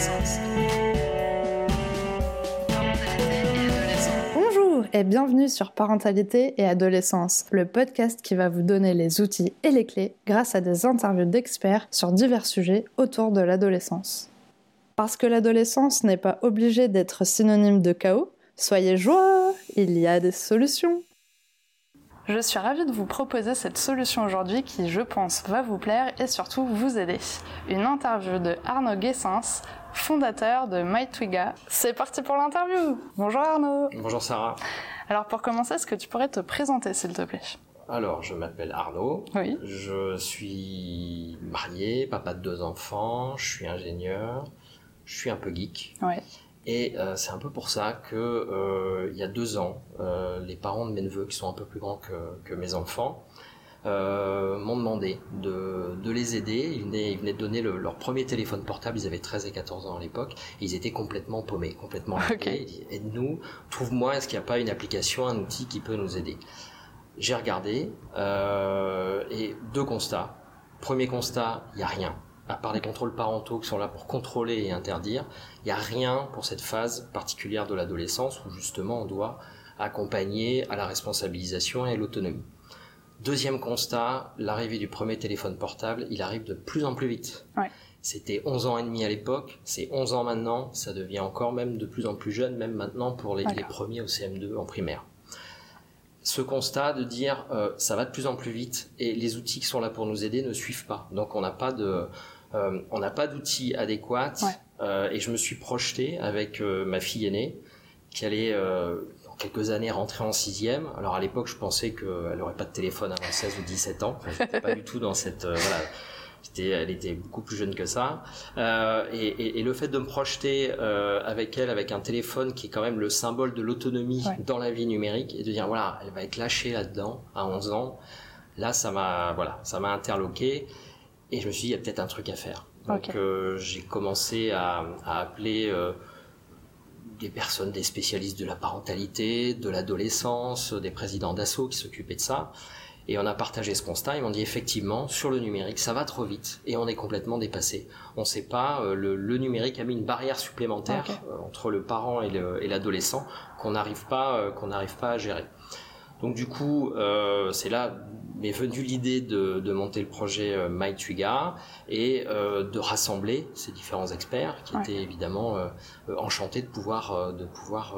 l'adolescence. Bonjour et bienvenue sur Parentalité et Adolescence, le podcast qui va vous donner les outils et les clés grâce à des interviews d'experts sur divers sujets autour de l'adolescence. Parce que l'adolescence n'est pas obligée d'être synonyme de chaos, soyez joie, il y a des solutions. Je suis ravie de vous proposer cette solution aujourd'hui qui, je pense, va vous plaire et surtout vous aider. Une interview de Arnaud Guessens, fondateur de MyTwiga. C'est parti pour l'interview Bonjour Arnaud Bonjour Sarah. Alors pour commencer, est-ce que tu pourrais te présenter s'il te plaît? Alors, je m'appelle Arnaud. Oui. Je suis marié, papa de deux enfants, je suis ingénieur, je suis un peu geek. Ouais. Et euh, c'est un peu pour ça que euh, il y a deux ans, euh, les parents de mes neveux, qui sont un peu plus grands que, que mes enfants, euh, m'ont demandé de, de, les aider. Ils venaient, ils venaient de donner le, leur premier téléphone portable, ils avaient 13 et 14 ans à l'époque, et ils étaient complètement paumés, complètement okay. Aide-nous, trouve-moi, est-ce qu'il n'y a pas une application, un outil qui peut nous aider? J'ai regardé, et deux constats. Premier constat, il n'y a rien à part les contrôles parentaux qui sont là pour contrôler et interdire, il n'y a rien pour cette phase particulière de l'adolescence où justement on doit accompagner à la responsabilisation et à l'autonomie. Deuxième constat, l'arrivée du premier téléphone portable, il arrive de plus en plus vite. Ouais. C'était 11 ans et demi à l'époque, c'est 11 ans maintenant, ça devient encore même de plus en plus jeune, même maintenant pour les, les premiers au CM2 en primaire. Ce constat de dire euh, ça va de plus en plus vite et les outils qui sont là pour nous aider ne suivent pas. Donc on n'a pas de, euh, on n'a pas d'outils adéquats ouais. euh, et je me suis projeté avec ma fille aînée qui allait quelques années rentrer en sixième. Alors à l'époque, je pensais qu'elle aurait pas de téléphone avant 16 ou 17 ans. Enfin, J'étais pas du tout dans cette euh, voilà. Elle était beaucoup plus jeune que ça. Euh, et, et, et, le fait de me projeter euh, avec elle, avec un téléphone qui est quand même le symbole de l'autonomie ouais. dans la vie numérique, et de dire voilà, elle va être lâchée là-dedans à 11 ans. Là, ça m'a voilà, ça m'a interloqué. Et je me suis dit, il y a peut-être un truc à faire. Donc okay. j'ai commencé à, à appeler euh, des personnes, des spécialistes de la parentalité, de l'adolescence, des présidents d'assaut qui s'occupaient de ça. Et on a partagé ce constat. Ils m'ont dit effectivement, sur le numérique, ça va trop vite et on est complètement dépassé. On ne sait pas, euh, le, le, numérique a mis une barrière supplémentaire okay. euh, entre le parent et l'adolescent qu'on n'arrive pas, euh, qu'on n'arrive pas à gérer. Donc du coup, euh, c'est là m'est venue l'idée de, de, monter le projet euh, MyTwiga et euh, de rassembler ces différents experts qui ouais. étaient évidemment euh, enchantés de pouvoir euh, de pouvoir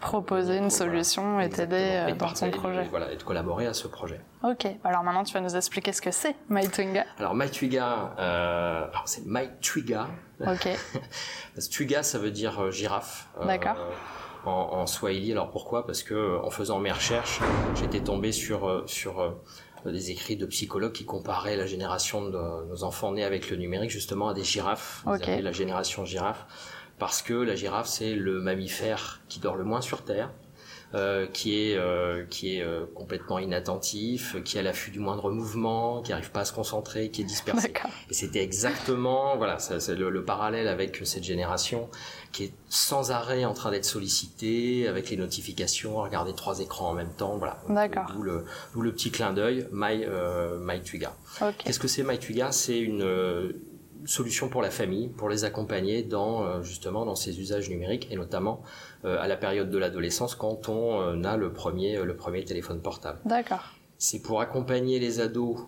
proposer une solution et t'aider dans ton projet. Et, voilà, et de collaborer à ce projet. Ok, alors maintenant tu vas nous expliquer ce que c'est MyTwiga. Alors MyTwiga, euh, c'est MyTwiga. Ok. Parce que ça veut dire girafe. D'accord en, en, Swahili. Alors pourquoi? Parce que en faisant mes recherches, j'étais tombé sur sur des écrits de psychologues qui comparaient la génération de nos enfants nés avec le numérique justement à des girafes. Okay. la génération girafe parce que la girafe c'est le mammifère qui dort le moins sur terre. Euh, qui est euh, qui est euh, complètement inattentif, qui est à l'affût du moindre mouvement, qui arrive pas à se concentrer, qui est dispersé. Et c'était exactement voilà, c'est le, le, parallèle avec cette génération qui est sans arrêt en train d'être sollicitée avec les notifications, regarder trois écrans en même temps, voilà. D'accord. D'où le, le petit clin d'œil My euh, MyTwiga. Okay. Qu'est-ce que c'est MyTwiga C'est une solution pour la famille, pour les accompagner dans euh, justement dans ces usages numériques et notamment euh, à la période de l'adolescence quand on euh, a le premier le premier téléphone portable. D'accord. C'est pour accompagner les ados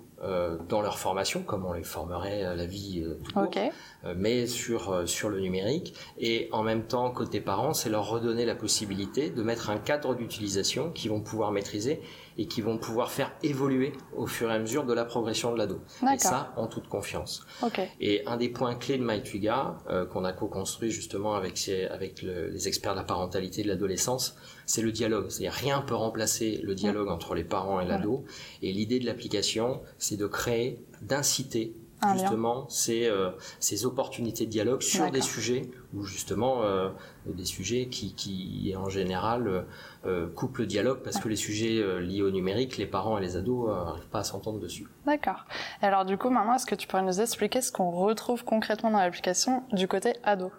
dans leur formation, comme on les formerait à la vie tout court, okay. mais sur sur le numérique. Et en même temps, côté parents, c'est leur redonner la possibilité de mettre un cadre d'utilisation qu'ils vont pouvoir maîtriser et qui vont pouvoir faire évoluer au fur et à mesure de la progression de l'ado. Et ça, en toute confiance. Okay. Et un des points clés de MyTwiga, euh, qu'on a co-construit justement avec, ces, avec le, les experts de la parentalité et de l'adolescence, c'est le dialogue. C'est-à-dire rien peut remplacer le dialogue entre les parents et l'ado. Et l'idée de l'application, c'est de créer, d'inciter un justement ces, euh, ces opportunités de dialogue sur des sujets ou justement euh, des sujets qui, qui en général euh, coupent le dialogue parce ouais. que les sujets euh, liés au numérique, les parents et les ados n'arrivent pas à s'entendre dessus. D'accord. Alors du coup, maintenant, est-ce que tu pourrais nous expliquer ce qu'on retrouve concrètement dans l'application du côté ado?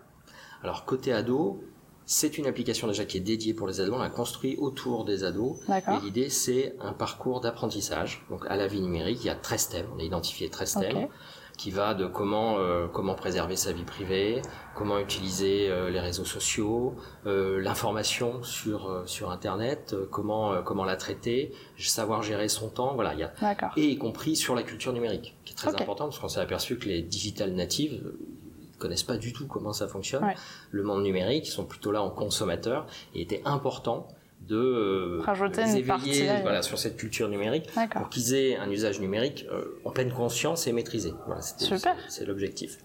Alors côté ado, c'est une application déjà qui est dédiée pour les ados. On l'a construit autour des ados. Et l'idée, c'est un parcours d'apprentissage. Donc, à la vie numérique, il y a 13 thèmes. On a identifié 13 thèmes. Okay. Qui va de comment euh, comment préserver sa vie privée, comment utiliser euh, les réseaux sociaux, euh, l'information sur sur internet, comment comment la traiter, savoir gérer son temps, voilà, il y a et y compris sur la culture numérique, qui est très important parce qu'on s'est aperçu que les digital natives connaissent pas du tout comment ça fonctionne. Le monde numérique, ils sont plutôt là en consommateurs et était important de euh, Rajouter les éveiller voilà, sur cette culture numérique pour qu'ils aient un usage numérique euh, en pleine conscience et maîtrisé. Voilà, c'est l'objectif.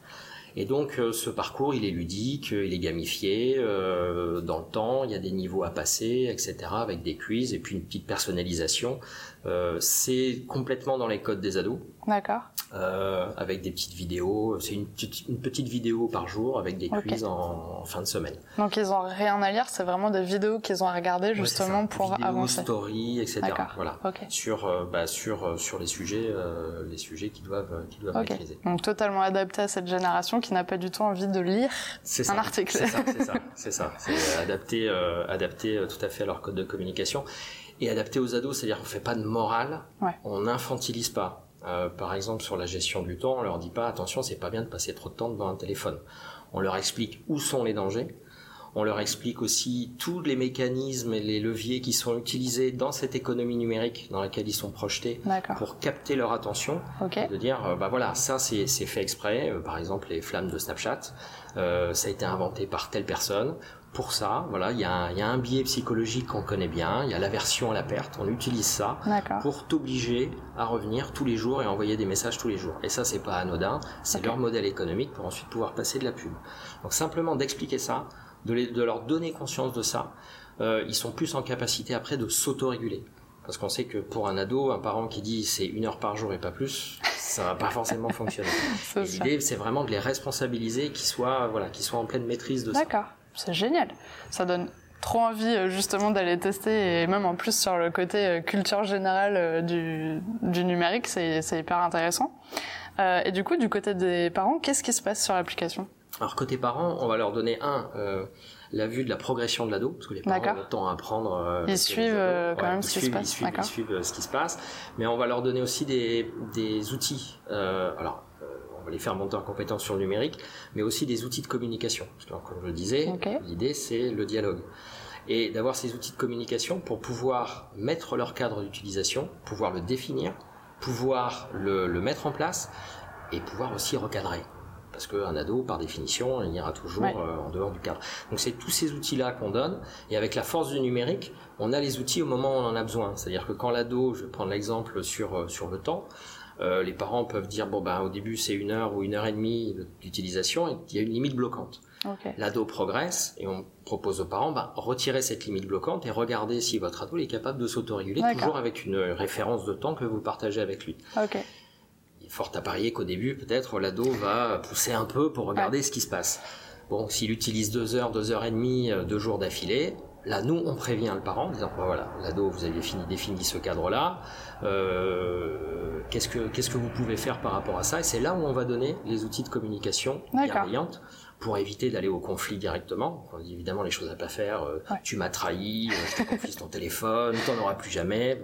Et donc euh, ce parcours, il est ludique, il est gamifié euh, dans le temps, il y a des niveaux à passer, etc. avec des quiz et puis une petite personnalisation. Euh, c'est complètement dans les codes des ados. D'accord. Euh, avec des petites vidéos. C'est une, une, petite vidéo par jour avec des quiz en, fin de semaine. Donc ils ont rien à lire, c'est vraiment des vidéos qu'ils ont à regarder justement pour vidéos, avancer. story, etc. Voilà. Sur euh, bah, sur euh, sur les sujets les sujets qu'ils doivent qu'ils doivent maîtriser. Donc totalement adapté à cette génération qui n'a pas du tout envie de lire un article. C'est ça, c'est ça, c'est ça. C'est adapté adapté tout à fait à leur code de communication et adapté aux ados, c'est-à-dire qu'on fait pas de morale, on n'infantilise pas. Euh, par exemple, sur la gestion du temps, on leur dit pas attention, c'est pas bien de passer trop de temps devant un téléphone. On leur explique où sont les dangers. On leur explique aussi tous les mécanismes et les leviers qui sont utilisés dans cette économie numérique dans laquelle ils sont projetés pour capter leur attention. De dire, euh, bah voilà, ça c'est fait exprès. Euh, par exemple, les flammes de Snapchat, ça a été inventé par telle personne pour ça. Voilà, il y, a un, biais psychologique qu'on connaît bien, il y a l'aversion à la perte. On utilise ça pour t'obliger à revenir tous les jours et envoyer des messages tous les jours. Et ça, c'est pas anodin. C'est leur modèle économique pour ensuite pouvoir passer de la pub. Donc simplement d'expliquer ça, de, leur donner conscience de ça, euh, ils sont plus en capacité après de s'autoréguler. Parce qu'on sait que pour un ado, un parent qui dit c'est une heure par jour et pas plus, ça va pas forcément fonctionner. L'idée, c'est vraiment de les responsabiliser, qu'ils soient, voilà, qu'ils soient en pleine maîtrise de ça. D'accord. C'est génial. Ça donne trop envie euh, justement d'aller tester et même en plus sur le côté euh, culture générale euh, du, du numérique, c'est hyper intéressant. Euh, et du coup, du côté des parents, qu'est-ce qui se passe sur l'application? Alors côté parents, on va leur donner un euh, la vue de la progression de l'ado, parce que les parents ont le temps à apprendre. Euh, ils suivent quand même ce qui se passe. Ils suivent, ils suivent ce qui se passe, mais on va leur donner aussi des, des outils. alors les faire monter en compétence sur le numérique, mais aussi des outils de communication. Parce que, comme je le disais, l'idée c'est le dialogue. Et d'avoir ces outils de communication pour pouvoir mettre leur cadre d'utilisation, pouvoir le définir, pouvoir le, mettre en place et pouvoir aussi recadrer. Parce qu'un ado, par définition, il ira toujours euh, en dehors du cadre. Donc c'est tous ces outils-là qu'on donne. Et avec la force du numérique, on a les outils au moment où on en a besoin. C'est-à-dire que quand l'ado, je vais prendre l'exemple sur, euh, sur le temps, euh, les parents peuvent dire bon ben au début c'est une heure ou une heure et demie d'utilisation et il y a une limite bloquante. L'ado progresse et on propose aux parents ben, retirer cette limite bloquante et regarder si votre ado est capable de s'autoréguler toujours avec une référence de temps que vous partagez avec lui. Il est fort à parier qu'au début peut-être l'ado va pousser un peu pour regarder ce qui se passe. Bon, s'il utilise deux heures, deux heures et demie, euh, deux jours d'affilée, Là, nous, on prévient le parent en disant bah, voilà, l'ado, vous aviez fini, défini ce cadre-là. Euh, qu'est-ce que qu'est-ce que vous pouvez faire par rapport à ça? Et c'est là où on va donner les outils de communication bienveillante pour éviter d'aller au conflit directement. On dit évidemment les choses à pas faire. Euh, tu m'as trahi, euh, je te ton téléphone, t'en auras plus jamais.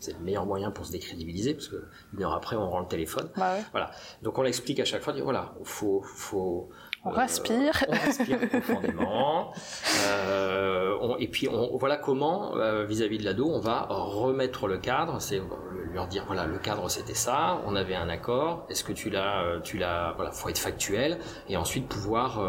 C'est le meilleur moyen pour se décrédibiliser parce que une heure après on rend le téléphone. Bah voilà. Donc on l'explique à chaque fois. Dit, voilà, faut faut on respire. on respire profondément. Et puis voilà comment, euh, vis-à-vis de l'ado, on va remettre le cadre. Leur dire voilà, le cadre c'était ça. On avait un accord. Est-ce que tu l'as, euh, tu l'as, voilà, faut être factuel et ensuite pouvoir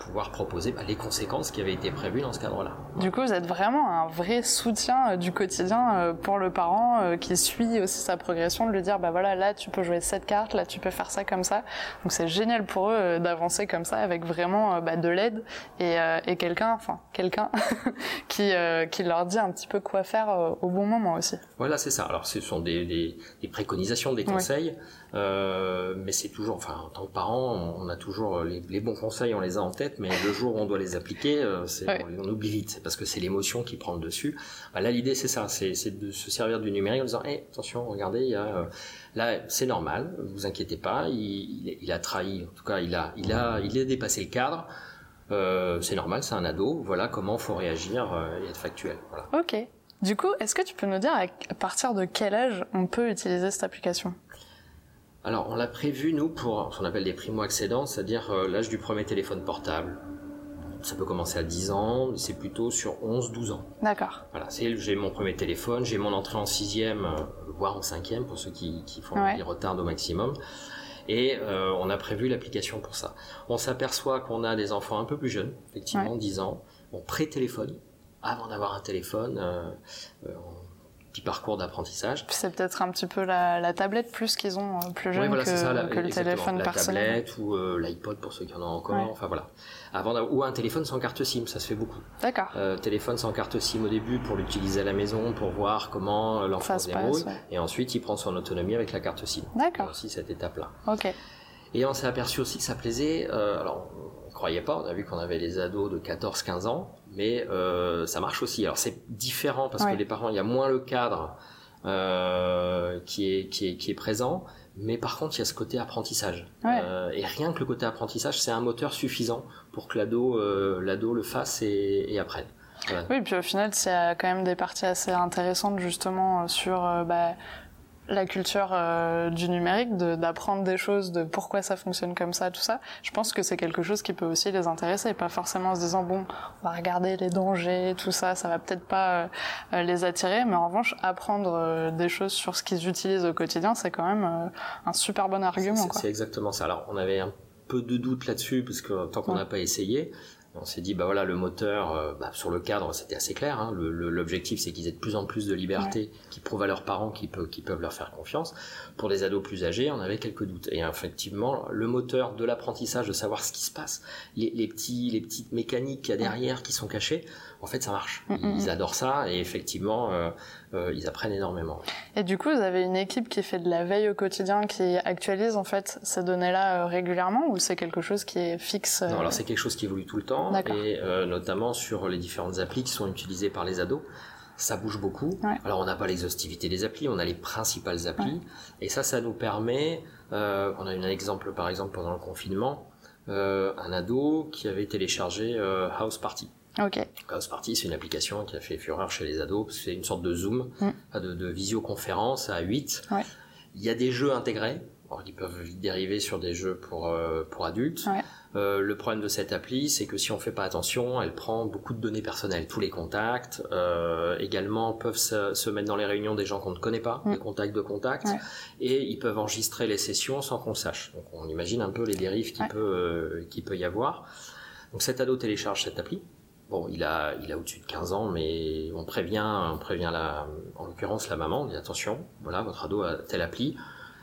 pouvoir proposer bah, les conséquences qui avaient été prévues dans ce cadre-là. Du coup, vous êtes vraiment un vrai soutien du quotidien pour le parent qui suit aussi sa progression, de lui dire bah voilà, là tu peux jouer cette carte, là tu peux faire ça comme ça. Donc c'est génial pour eux d'avancer comme ça avec vraiment euh, bah, de l'aide et, euh, et quelqu'un, enfin quelqu'un qui, euh, qui leur dit un petit peu quoi faire au bon moment aussi. Voilà, c'est ça. Alors ce sont des, des, des préconisations, des conseils. Euh, mais c'est toujours, enfin, en tant que parent, on a toujours les, les, bons conseils, on les a en tête, mais le jour où on doit les appliquer, euh, on, oublie vite. C'est parce que c'est l'émotion qui prend le dessus. Bah, là, l'idée, c'est ça, c'est de se servir du numérique en disant, hey, attention, regardez, il y a, là, c'est normal, vous inquiétez pas, il, il, a trahi, en tout cas, il a, il a, il a dépassé le cadre. Euh, c'est normal, c'est un ado. Voilà comment faut réagir euh, et être factuel. Voilà. Ok. Du coup, est-ce que tu peux nous dire à partir de quel âge on peut utiliser cette application? Alors, on l'a prévu, nous, pour ce qu'on appelle des primo-accédants, c'est-à-dire euh, l'âge du premier téléphone portable. Ça peut commencer à 10 ans, c'est plutôt sur 11-12 ans. D'accord. Voilà, c'est j'ai mon premier téléphone, j'ai mon entrée en sixième, euh, voire en cinquième pour ceux qui, qui font Ouais. les retards au maximum. Et euh, on a prévu l'application pour ça. On s'aperçoit qu'on a des enfants un peu plus jeunes, effectivement, 10 ans, on pré-téléphone, avant d'avoir un téléphone, euh, euh, petit parcours d'apprentissage. C'est peut-être un petit peu la, la tablette plus qu'ils ont euh, plus jeune voilà, que, ça, la, que le téléphone la personnel. tablette ou euh, l'iPod pour ceux qui en ont encore. Ouais. Enfin voilà. Avant ou un téléphone sans carte SIM, ça se fait beaucoup. D'accord. Euh, téléphone sans carte SIM au début pour l'utiliser à la maison pour voir comment l'enfant se ouais. Et ensuite, il prend son autonomie avec la carte SIM. D'accord. aussi cette étape-là. Ok. Et on s'est aperçu aussi que ça plaisait. euh, alors, croyait pas. On a vu qu'on avait les ados de 14-15 ans, mais euh, ça marche aussi. Alors c'est différent parce Ouais. que les parents, il y a moins le cadre euh, qui est qui est qui est présent. Mais par contre, il y a ce côté apprentissage. Ouais. Euh, et rien que le côté apprentissage, c'est un moteur suffisant pour que l'ado euh, l'ado le fasse et, et apprenne. Voilà. Oui, puis au final, il y a quand même des parties assez intéressantes justement sur bah, la culture euh, du numérique, de- d'apprendre des choses, de pourquoi ça fonctionne comme ça, tout ça. Je pense que c'est quelque chose qui peut aussi les intéresser, pas forcément en se disant bon, on va regarder les dangers, tout ça, ça va peut-être pas euh, les attirer, mais en revanche, apprendre euh, des choses sur ce qu'ils utilisent au quotidien, c'est quand même euh, un super bon argument. C'est- exactement ça. Alors, on avait un peu de doute là-dessus parce que tant qu'on Ouais. n'a pas essayé, on s'est dit bah voilà le moteur euh, bah, sur le cadre c'était assez clair. hein. L'objectif c'est qu'ils aient de plus en plus de liberté, qu'ils prouvent à leurs parents qu'ils peuvent, leur faire confiance. Pour des ados plus âgés, on avait quelques doutes. Et effectivement, le moteur de l'apprentissage, de savoir ce qui se passe, les, les petits, les petites mécaniques qu'il y a derrière qui sont cachées, en fait ça marche. Mm, mm, Ils adorent ça et effectivement euh, euh, ils apprennent énormément. Et du coup, vous avez une équipe qui fait de la veille au quotidien, qui actualise en fait ces données-là euh, régulièrement, ou c'est quelque chose qui est fixe euh, Non, alors c'est quelque chose qui évolue tout le temps, et euh, notamment sur les différentes applis qui sont utilisées par les ados. Ça bouge beaucoup. Ouais. Alors on n'a pas l'exhaustivité des applis, on a les principales applis, et ça, ça nous permet. euh, on a eu un exemple, par exemple, pendant le confinement, euh, un ado qui avait téléchargé euh, House Party. Ok. House Party, c'est une application qui a fait fureur chez les ados. C'est une sorte de Zoom, Mm. de, de visioconférence à 8. Ouais. Il y a des jeux intégrés. Alors, ils peuvent vite dériver sur des jeux pour, euh, pour adultes. Ouais. Euh, le problème de cette appli, c'est que si on fait pas attention, elle prend beaucoup de données personnelles. Tous les contacts, euh, également, peuvent se, se mettre dans les réunions des gens qu'on ne connaît pas, Mm. des contacts de contacts, Ouais. et ils peuvent enregistrer les sessions sans qu'on sache. Donc, on imagine un peu les dérives Ouais. peut, euh, qu'il peut y avoir. Donc, cet ado télécharge cette appli. Bon, il a, il a au-dessus de 15 ans, mais on prévient, on prévient la, en l'occurrence la maman, on dit attention, voilà, votre ado a telle appli.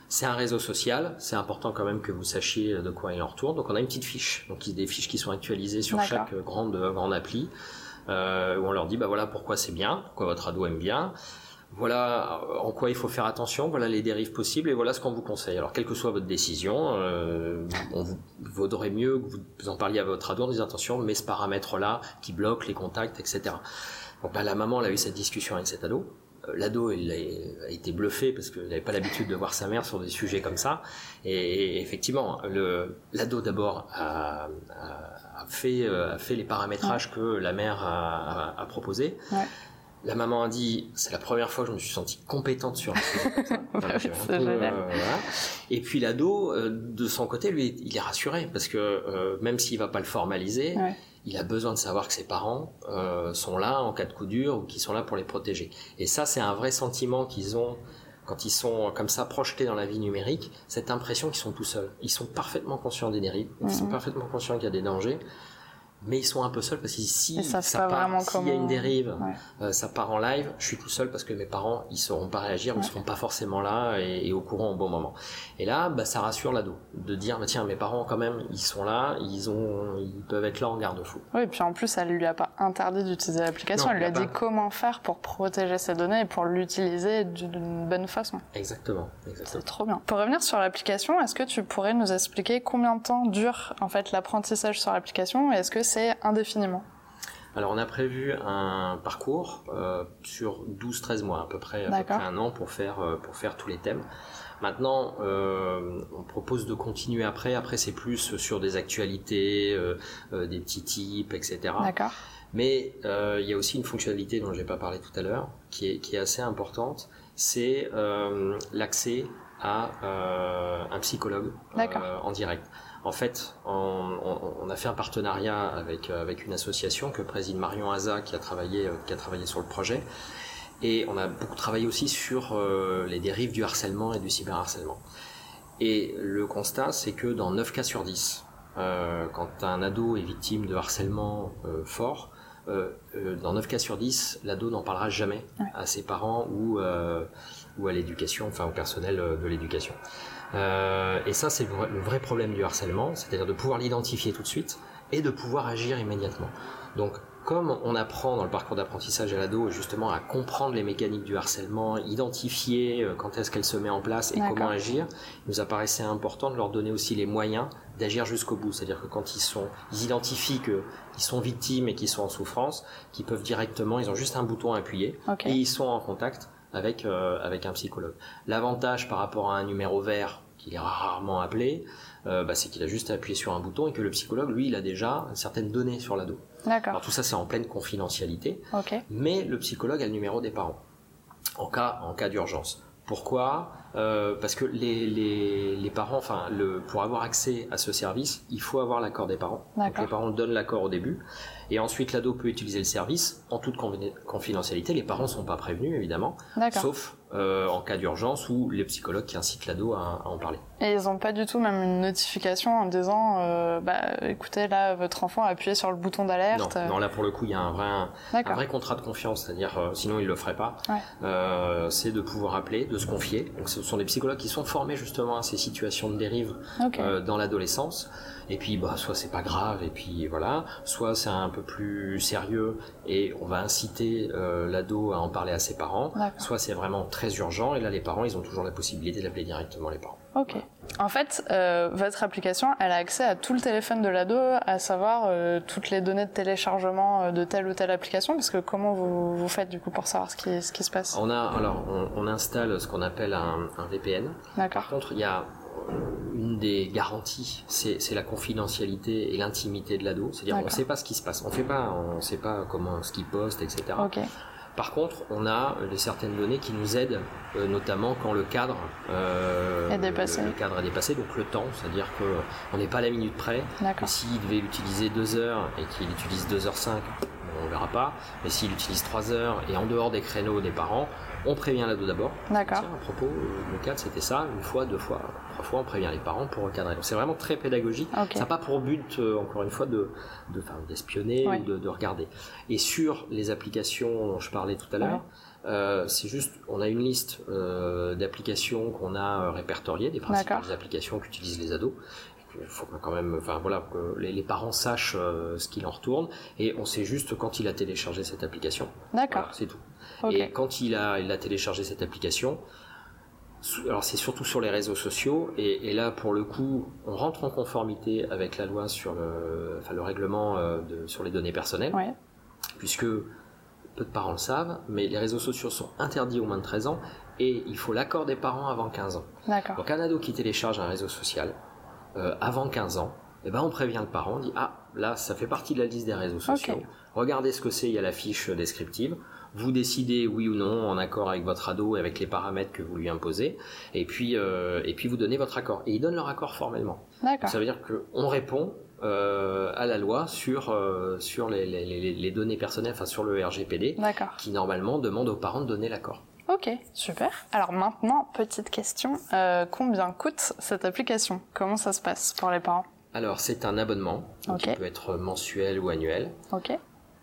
C'est un réseau social, c'est important quand même que vous sachiez de quoi il en retourne. Donc on a une petite fiche, donc des fiches qui sont actualisées sur chaque grande, grande appli, euh, où on leur dit bah voilà pourquoi c'est bien, pourquoi votre ado aime bien, voilà en quoi il faut faire attention, voilà les dérives possibles et voilà ce qu'on vous conseille. Alors quelle que soit votre décision, euh, on vous vaudrait mieux que vous en parliez à votre ado en disant attention, mais ce paramètre-là qui bloque les contacts, etc. Donc bah, la maman elle a eu cette discussion avec cet ado. Euh, L'ado il a, été bluffé parce qu'il n'avait pas l'habitude de voir sa mère sur des sujets comme ça. Et, effectivement, l'ado d'abord a, a- a fait euh, a fait les paramétrages que la mère a, a, a proposé. Ouais. La maman a dit, c'est la première fois que je me suis sentie compétente sur un sujet comme ça. Peu, euh, voilà. Et puis l'ado, euh, de son côté, lui, il est rassuré parce que euh, même s'il va pas le formaliser, Ouais. il a besoin de savoir que ses parents euh, sont là en cas de coup dur ou qu'ils sont là pour les protéger. Et ça, c'est un vrai sentiment qu'ils ont quand ils sont comme ça projetés dans la vie numérique, cette impression qu'ils sont tout seuls. Ils sont parfaitement conscients des dérives, ils sont Mhm. parfaitement conscients qu'il y a des dangers, mais ils sont un peu seuls parce que si ça part, s'il y a une dérive, Ouais. euh, ça part en live, je suis tout seul parce que mes parents, ils sauront pas réagir, Ouais. ils seront pas forcément là et, et au courant au bon moment. Et là, bah, ça rassure l'ado de dire, bah, tiens, mes parents quand même, ils sont là, ils ont, ils peuvent être là en garde-fou. Oui, et puis en plus, elle lui a pas interdit d'utiliser l'application. Elle lui a dit comment faire pour protéger ses données et pour l'utiliser d'une bonne façon. Exactement, exactement. C'est trop bien. Pour revenir sur l'application, est-ce que tu pourrais nous expliquer combien de temps dure en fait l'apprentissage sur l'application et est-ce que c'est indéfiniment Alors on a prévu un parcours euh, sur 12-13 mois, à peu près, à peu D'accord. près un an pour faire, euh, pour faire tous les thèmes. Maintenant, euh, on propose de continuer après. Après, c'est plus sur des actualités, euh, des petits tips, etc. D'accord. Mais il y a aussi une fonctionnalité dont je n'ai pas parlé tout à l'heure, qui est, qui est assez importante, c'est l'accès à un psychologue en direct. En fait, on, a fait un partenariat avec, avec une association que préside Marion Haza qui a travaillé, qui a travaillé sur le projet. Et on a beaucoup travaillé aussi sur les dérives du harcèlement et du cyberharcèlement. Et le constat, c'est que dans 9 cas sur 10, euh, quand un ado est victime de harcèlement euh, fort, euh, dans 9 cas sur 10, l'ado n'en parlera jamais à ses parents ou, ou à l'éducation, enfin au personnel de l'éducation. Et ça, c'est le vrai problème du harcèlement, c'est-à-dire de pouvoir l'identifier tout de suite et de pouvoir agir immédiatement. Donc, comme on apprend dans le parcours d'apprentissage à l'ado justement à comprendre les mécaniques du harcèlement, identifier euh, quand est-ce qu'elle se met en place et comment agir, il nous apparaissait important de leur donner aussi les moyens d'agir jusqu'au bout. C'est-à-dire que quand ils sont, ils identifient qu'ils sont victimes et qu'ils sont en souffrance, qu'ils peuvent directement, ils ont juste un bouton à appuyer et ils sont en contact avec euh, avec un psychologue. L'avantage par rapport à un numéro vert qu'il est rarement appelé, euh, bah, c'est qu'il a juste à appuyer sur un bouton et que le psychologue, lui, il a déjà certaines données sur l'ado. Alors tout ça, c'est en pleine confidentialité. Mais le psychologue a le numéro des parents en cas, en cas d'urgence. Pourquoi? Euh, Parce que les, les, les, parents, enfin, le, pour avoir accès à ce service, il faut avoir l'accord des parents. Donc les parents donnent l'accord au début. Et ensuite, l'ado peut utiliser le service en toute confidentialité. Les parents ne sont pas prévenus, évidemment, sauf euh, en cas d'urgence ou les psychologues qui incitent l'ado à, en parler. Et ils n'ont pas du tout même une notification en disant euh, bah, écoutez, là, votre enfant a appuyé sur le bouton d'alerte. Non, là, pour le coup, il y a un vrai, un, vrai contrat de confiance, c'est-à-dire, euh, sinon, il ne le ferait pas. c'est de pouvoir appeler, de se confier. Donc, ce sont des psychologues qui sont formés justement à ces situations de dérive dans l'adolescence. Et puis, bah, soit c'est pas grave, et puis voilà, soit c'est un peu plus sérieux et on va inciter euh, l'ado à en parler à ses parents, soit c'est vraiment très urgent et là les parents ils ont toujours la possibilité d'appeler directement les parents. Ok. En fait, euh, votre application, elle a accès à tout le téléphone de l'ado, à savoir euh, toutes les données de téléchargement de telle ou telle application, parce que comment vous, vous faites du coup pour savoir ce qui, ce qui se passe? On a alors on, installe ce qu'on appelle un, un VPN. Par contre, il y a une des garanties, c'est la confidentialité et l'intimité de l'ado. C'est-à-dire, on ne sait pas ce qui se passe. On fait pas, on sait pas comment ce qu'il poste, etc. Par contre, on a euh, certaines données qui nous aident, euh, notamment quand le cadre euh, est dépassé. Le, cadre est dépassé, donc le temps, c'est-à-dire qu'on n'est pas à la minute près. S'il devait l'utiliser 2 heures et qu'il utilise 2 heures 5, on verra pas. Mais s'il utilise 3 heures et en dehors des créneaux des parents, on prévient l'ado d'abord. D'accord. À propos, euh, le cadre c'était ça, une fois, deux fois, trois fois, on prévient les parents pour recadrer. Donc c'est vraiment très pédagogique. Ça n'a pas pour but, euh, encore une fois, de, d'espionner ou de, regarder. Et sur les applications dont je parlais tout à l'heure, euh, c'est juste, on a une liste d'applications qu'on a répertoriées, des principales applications qu'utilisent les ados il faut quand même, enfin voilà, que les, parents sachent ce qu'il en retourne et on sait juste quand il a téléchargé cette application. D'accord. c'est tout. Et quand il a, il a téléchargé cette application, alors c'est surtout sur les réseaux sociaux, et, là pour le coup, on rentre en conformité avec la loi sur le, enfin, le règlement euh, de, sur les données personnelles, puisque peu de parents le savent, mais les réseaux sociaux sont interdits aux moins de 13 ans, et il faut l'accord des parents avant 15 ans. Donc un ado qui télécharge un réseau social euh, avant 15 ans, eh ben on prévient le parent, on dit ah là ça fait partie de la liste des réseaux sociaux. Regardez ce que c'est, il y a la fiche descriptive vous décidez oui ou non en accord avec votre ado et avec les paramètres que vous lui imposez, et puis euh, et puis vous donnez votre accord. Et ils donnent leur accord formellement. Ça veut dire qu'on répond euh, à la loi sur euh, sur les, les, les, données personnelles, enfin sur le RGPD, qui normalement demande aux parents de donner l'accord. Ok, super. Alors maintenant, petite question, combien coûte cette application? Comment ça se passe pour les parents? Alors c'est un abonnement qui peut être mensuel ou annuel. Ok.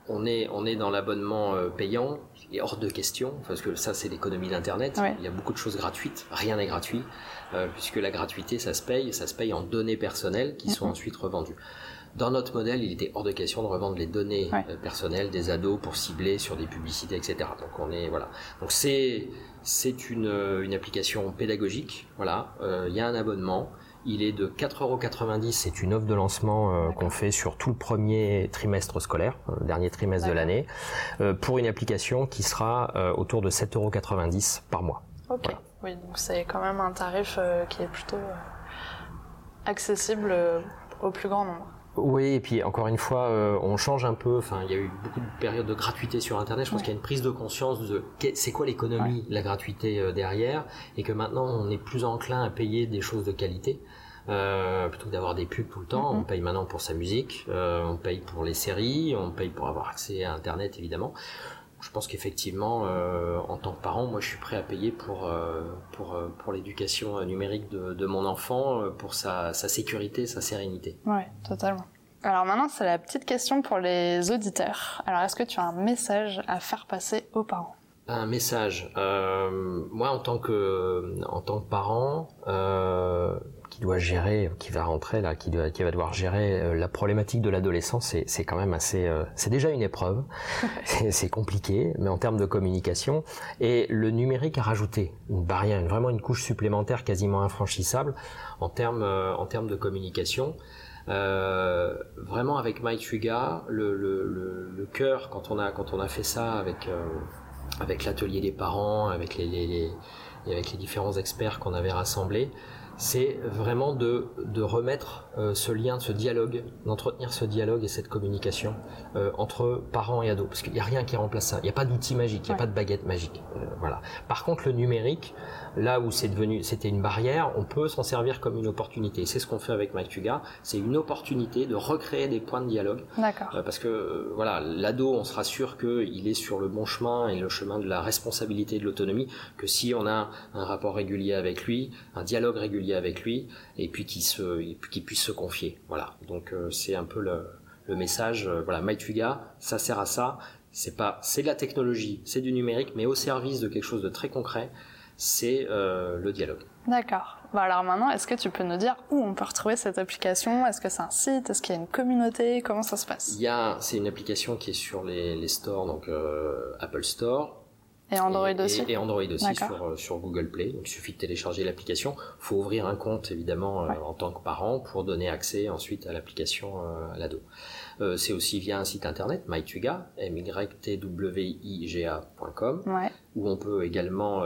On est, on est dans l'abonnement euh, payant, est hors de question, parce que ça c'est l'économie d'Internet, il y a beaucoup de choses gratuites, rien n'est gratuit, euh, puisque la gratuité ça se paye, ça se paye en données personnelles qui sont ensuite revendues. Dans notre modèle, il était hors de question de revendre les données euh, personnelles des ados pour cibler sur des publicités, etc. Donc on est voilà. Donc c'est c'est une, une application pédagogique. Voilà, il y a un abonnement. Il est de 4,90€. C'est une offre de lancement euh, qu'on fait sur tout le premier trimestre scolaire, euh, le dernier trimestre de l'année, euh, pour une application qui sera autour de 7,90€ par mois. Ok. Oui, donc c'est quand même un tarif qui est plutôt accessible au plus grand nombre. Oui, et puis encore une fois, euh, on change un peu. Enfin, il y a eu beaucoup de périodes de gratuité sur Internet. Je pense qu'il y a une prise de conscience de c'est quoi l'économie, la gratuité euh, derrière, et que maintenant on est plus enclin à payer des choses de qualité. Euh, plutôt que d'avoir des pubs tout le temps, mm-hmm. on paye maintenant pour sa musique, euh, on paye pour les séries, on paye pour avoir accès à Internet évidemment je pense qu'effectivement, euh, en tant que parent, moi, je suis prêt à payer pour euh, pour euh, pour l'éducation numérique de, de, mon enfant, pour sa, sa sécurité, sa sérénité. Ouais, totalement. Alors maintenant, c'est la petite question pour les auditeurs. Alors, est-ce que tu as un message à faire passer aux parents? Un message. moi, en tant que en tant que parent, doit gérer, qui va rentrer là, qui, doit, qui va devoir gérer euh, la problématique de l'adolescence, c'est quand même assez, euh, c'est déjà une épreuve, c'est compliqué, mais en termes de communication, et le numérique a rajouté une barrière, vraiment une couche supplémentaire quasiment infranchissable en termes euh, en termes de communication. Euh, vraiment avec MyTruga, le, le, le, le, cœur quand on a quand on a fait ça avec avec l'atelier des parents, avec les, les, les, avec les différents experts qu'on avait rassemblés, c'est vraiment de, de remettre euh, ce lien, ce dialogue, d'entretenir ce dialogue et cette communication euh, entre parents et ados. Parce qu'il n'y a rien qui remplace ça. Il n'y a pas d'outil magique, il n'y a pas de baguette magique. Euh, voilà. Par contre, le numérique, là où c'est devenu, c'était une barrière, on peut s'en servir comme une opportunité. C'est ce qu'on fait avec MyTuga. C'est une opportunité de recréer des points de dialogue. D'accord. parce que voilà, l'ado, on se rassure qu'il est sur le bon chemin et le chemin de la responsabilité et de l'autonomie. Que si on a un rapport régulier avec lui, un dialogue régulier avec lui, et puis qu'il se, puisse se confier. Voilà. Donc euh, c'est un peu le, le message. Euh, voilà, MyTuga, ça sert à ça. C'est pas, c'est de la technologie, c'est du numérique, mais au service de quelque chose de très concret. C'est euh, le dialogue. D'accord. Bah alors maintenant, est-ce que tu peux nous dire où on peut retrouver cette application? Est-ce que c'est un site? Est-ce qu'il y a une communauté? Comment ça se passe? Il y a, c'est une application qui est sur les, les stores, donc Apple Store, et Android aussi et, Android aussi sur, euh, sur Google Play. Donc il suffit de télécharger l'application. faut ouvrir un compte évidemment euh, en tant que parent pour donner accès ensuite à l'application euh, à l'ado. Euh, c'est aussi via un site internet, mytwiga, m y t w i g a.com, ouais. où on peut également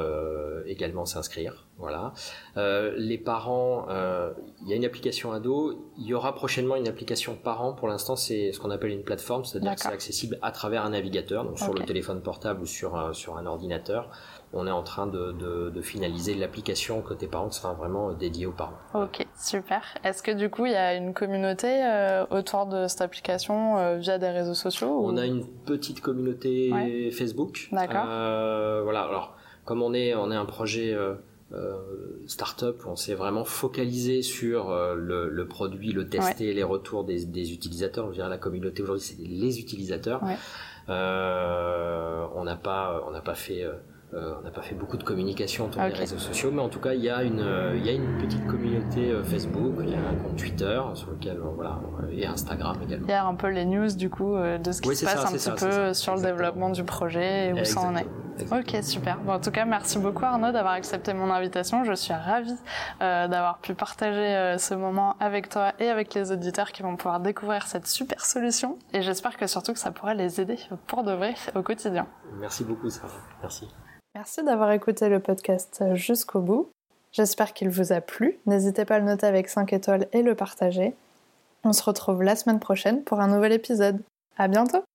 également s'inscrire. Voilà. Euh, les parents, euh, il y a une application ado. Il y aura prochainement une application parent. Pour l'instant, c'est ce qu'on appelle une plateforme, c'est-à-dire que c'est accessible à travers un navigateur, donc sur le téléphone portable ou sur sur un ordinateur on est en train de, de, finaliser l'application côté parents qui sera vraiment dédiée aux parents. Ok, super. Est-ce que du coup il y a une communauté euh, autour de cette application euh, via des réseaux sociaux On a une petite communauté Facebook. D'accord. Euh, voilà. Alors comme on est on est un projet startup, on s'est vraiment focalisé sur le, produit, le tester, les retours des, des utilisateurs. Je dirais la communauté aujourd'hui, c'est les utilisateurs. on n'a pas, on n'a pas fait euh, on n'a pas fait beaucoup de communication autour des réseaux sociaux, mais en tout cas, il y a une, euh, il y a une petite communauté euh, Facebook, il y a un compte Twitter sur lequel, voilà, et Instagram également. Il y a un peu les news du coup de ce qui se passe un petit peu sur le développement du projet et où ça en est. Ok, super. Bon, en tout cas, merci beaucoup Arnaud d'avoir accepté mon invitation. Je suis ravie euh, d'avoir pu partager ce moment avec toi et avec les auditeurs qui vont pouvoir découvrir cette super solution. Et j'espère que surtout que ça pourra les aider pour de vrai au quotidien. Merci beaucoup Sarah. Merci. Merci d'avoir écouté le podcast jusqu'au bout. J'espère qu'il vous a plu. N'hésitez pas à le noter avec 5 étoiles et le partager. On se retrouve la semaine prochaine pour un nouvel épisode. À bientôt!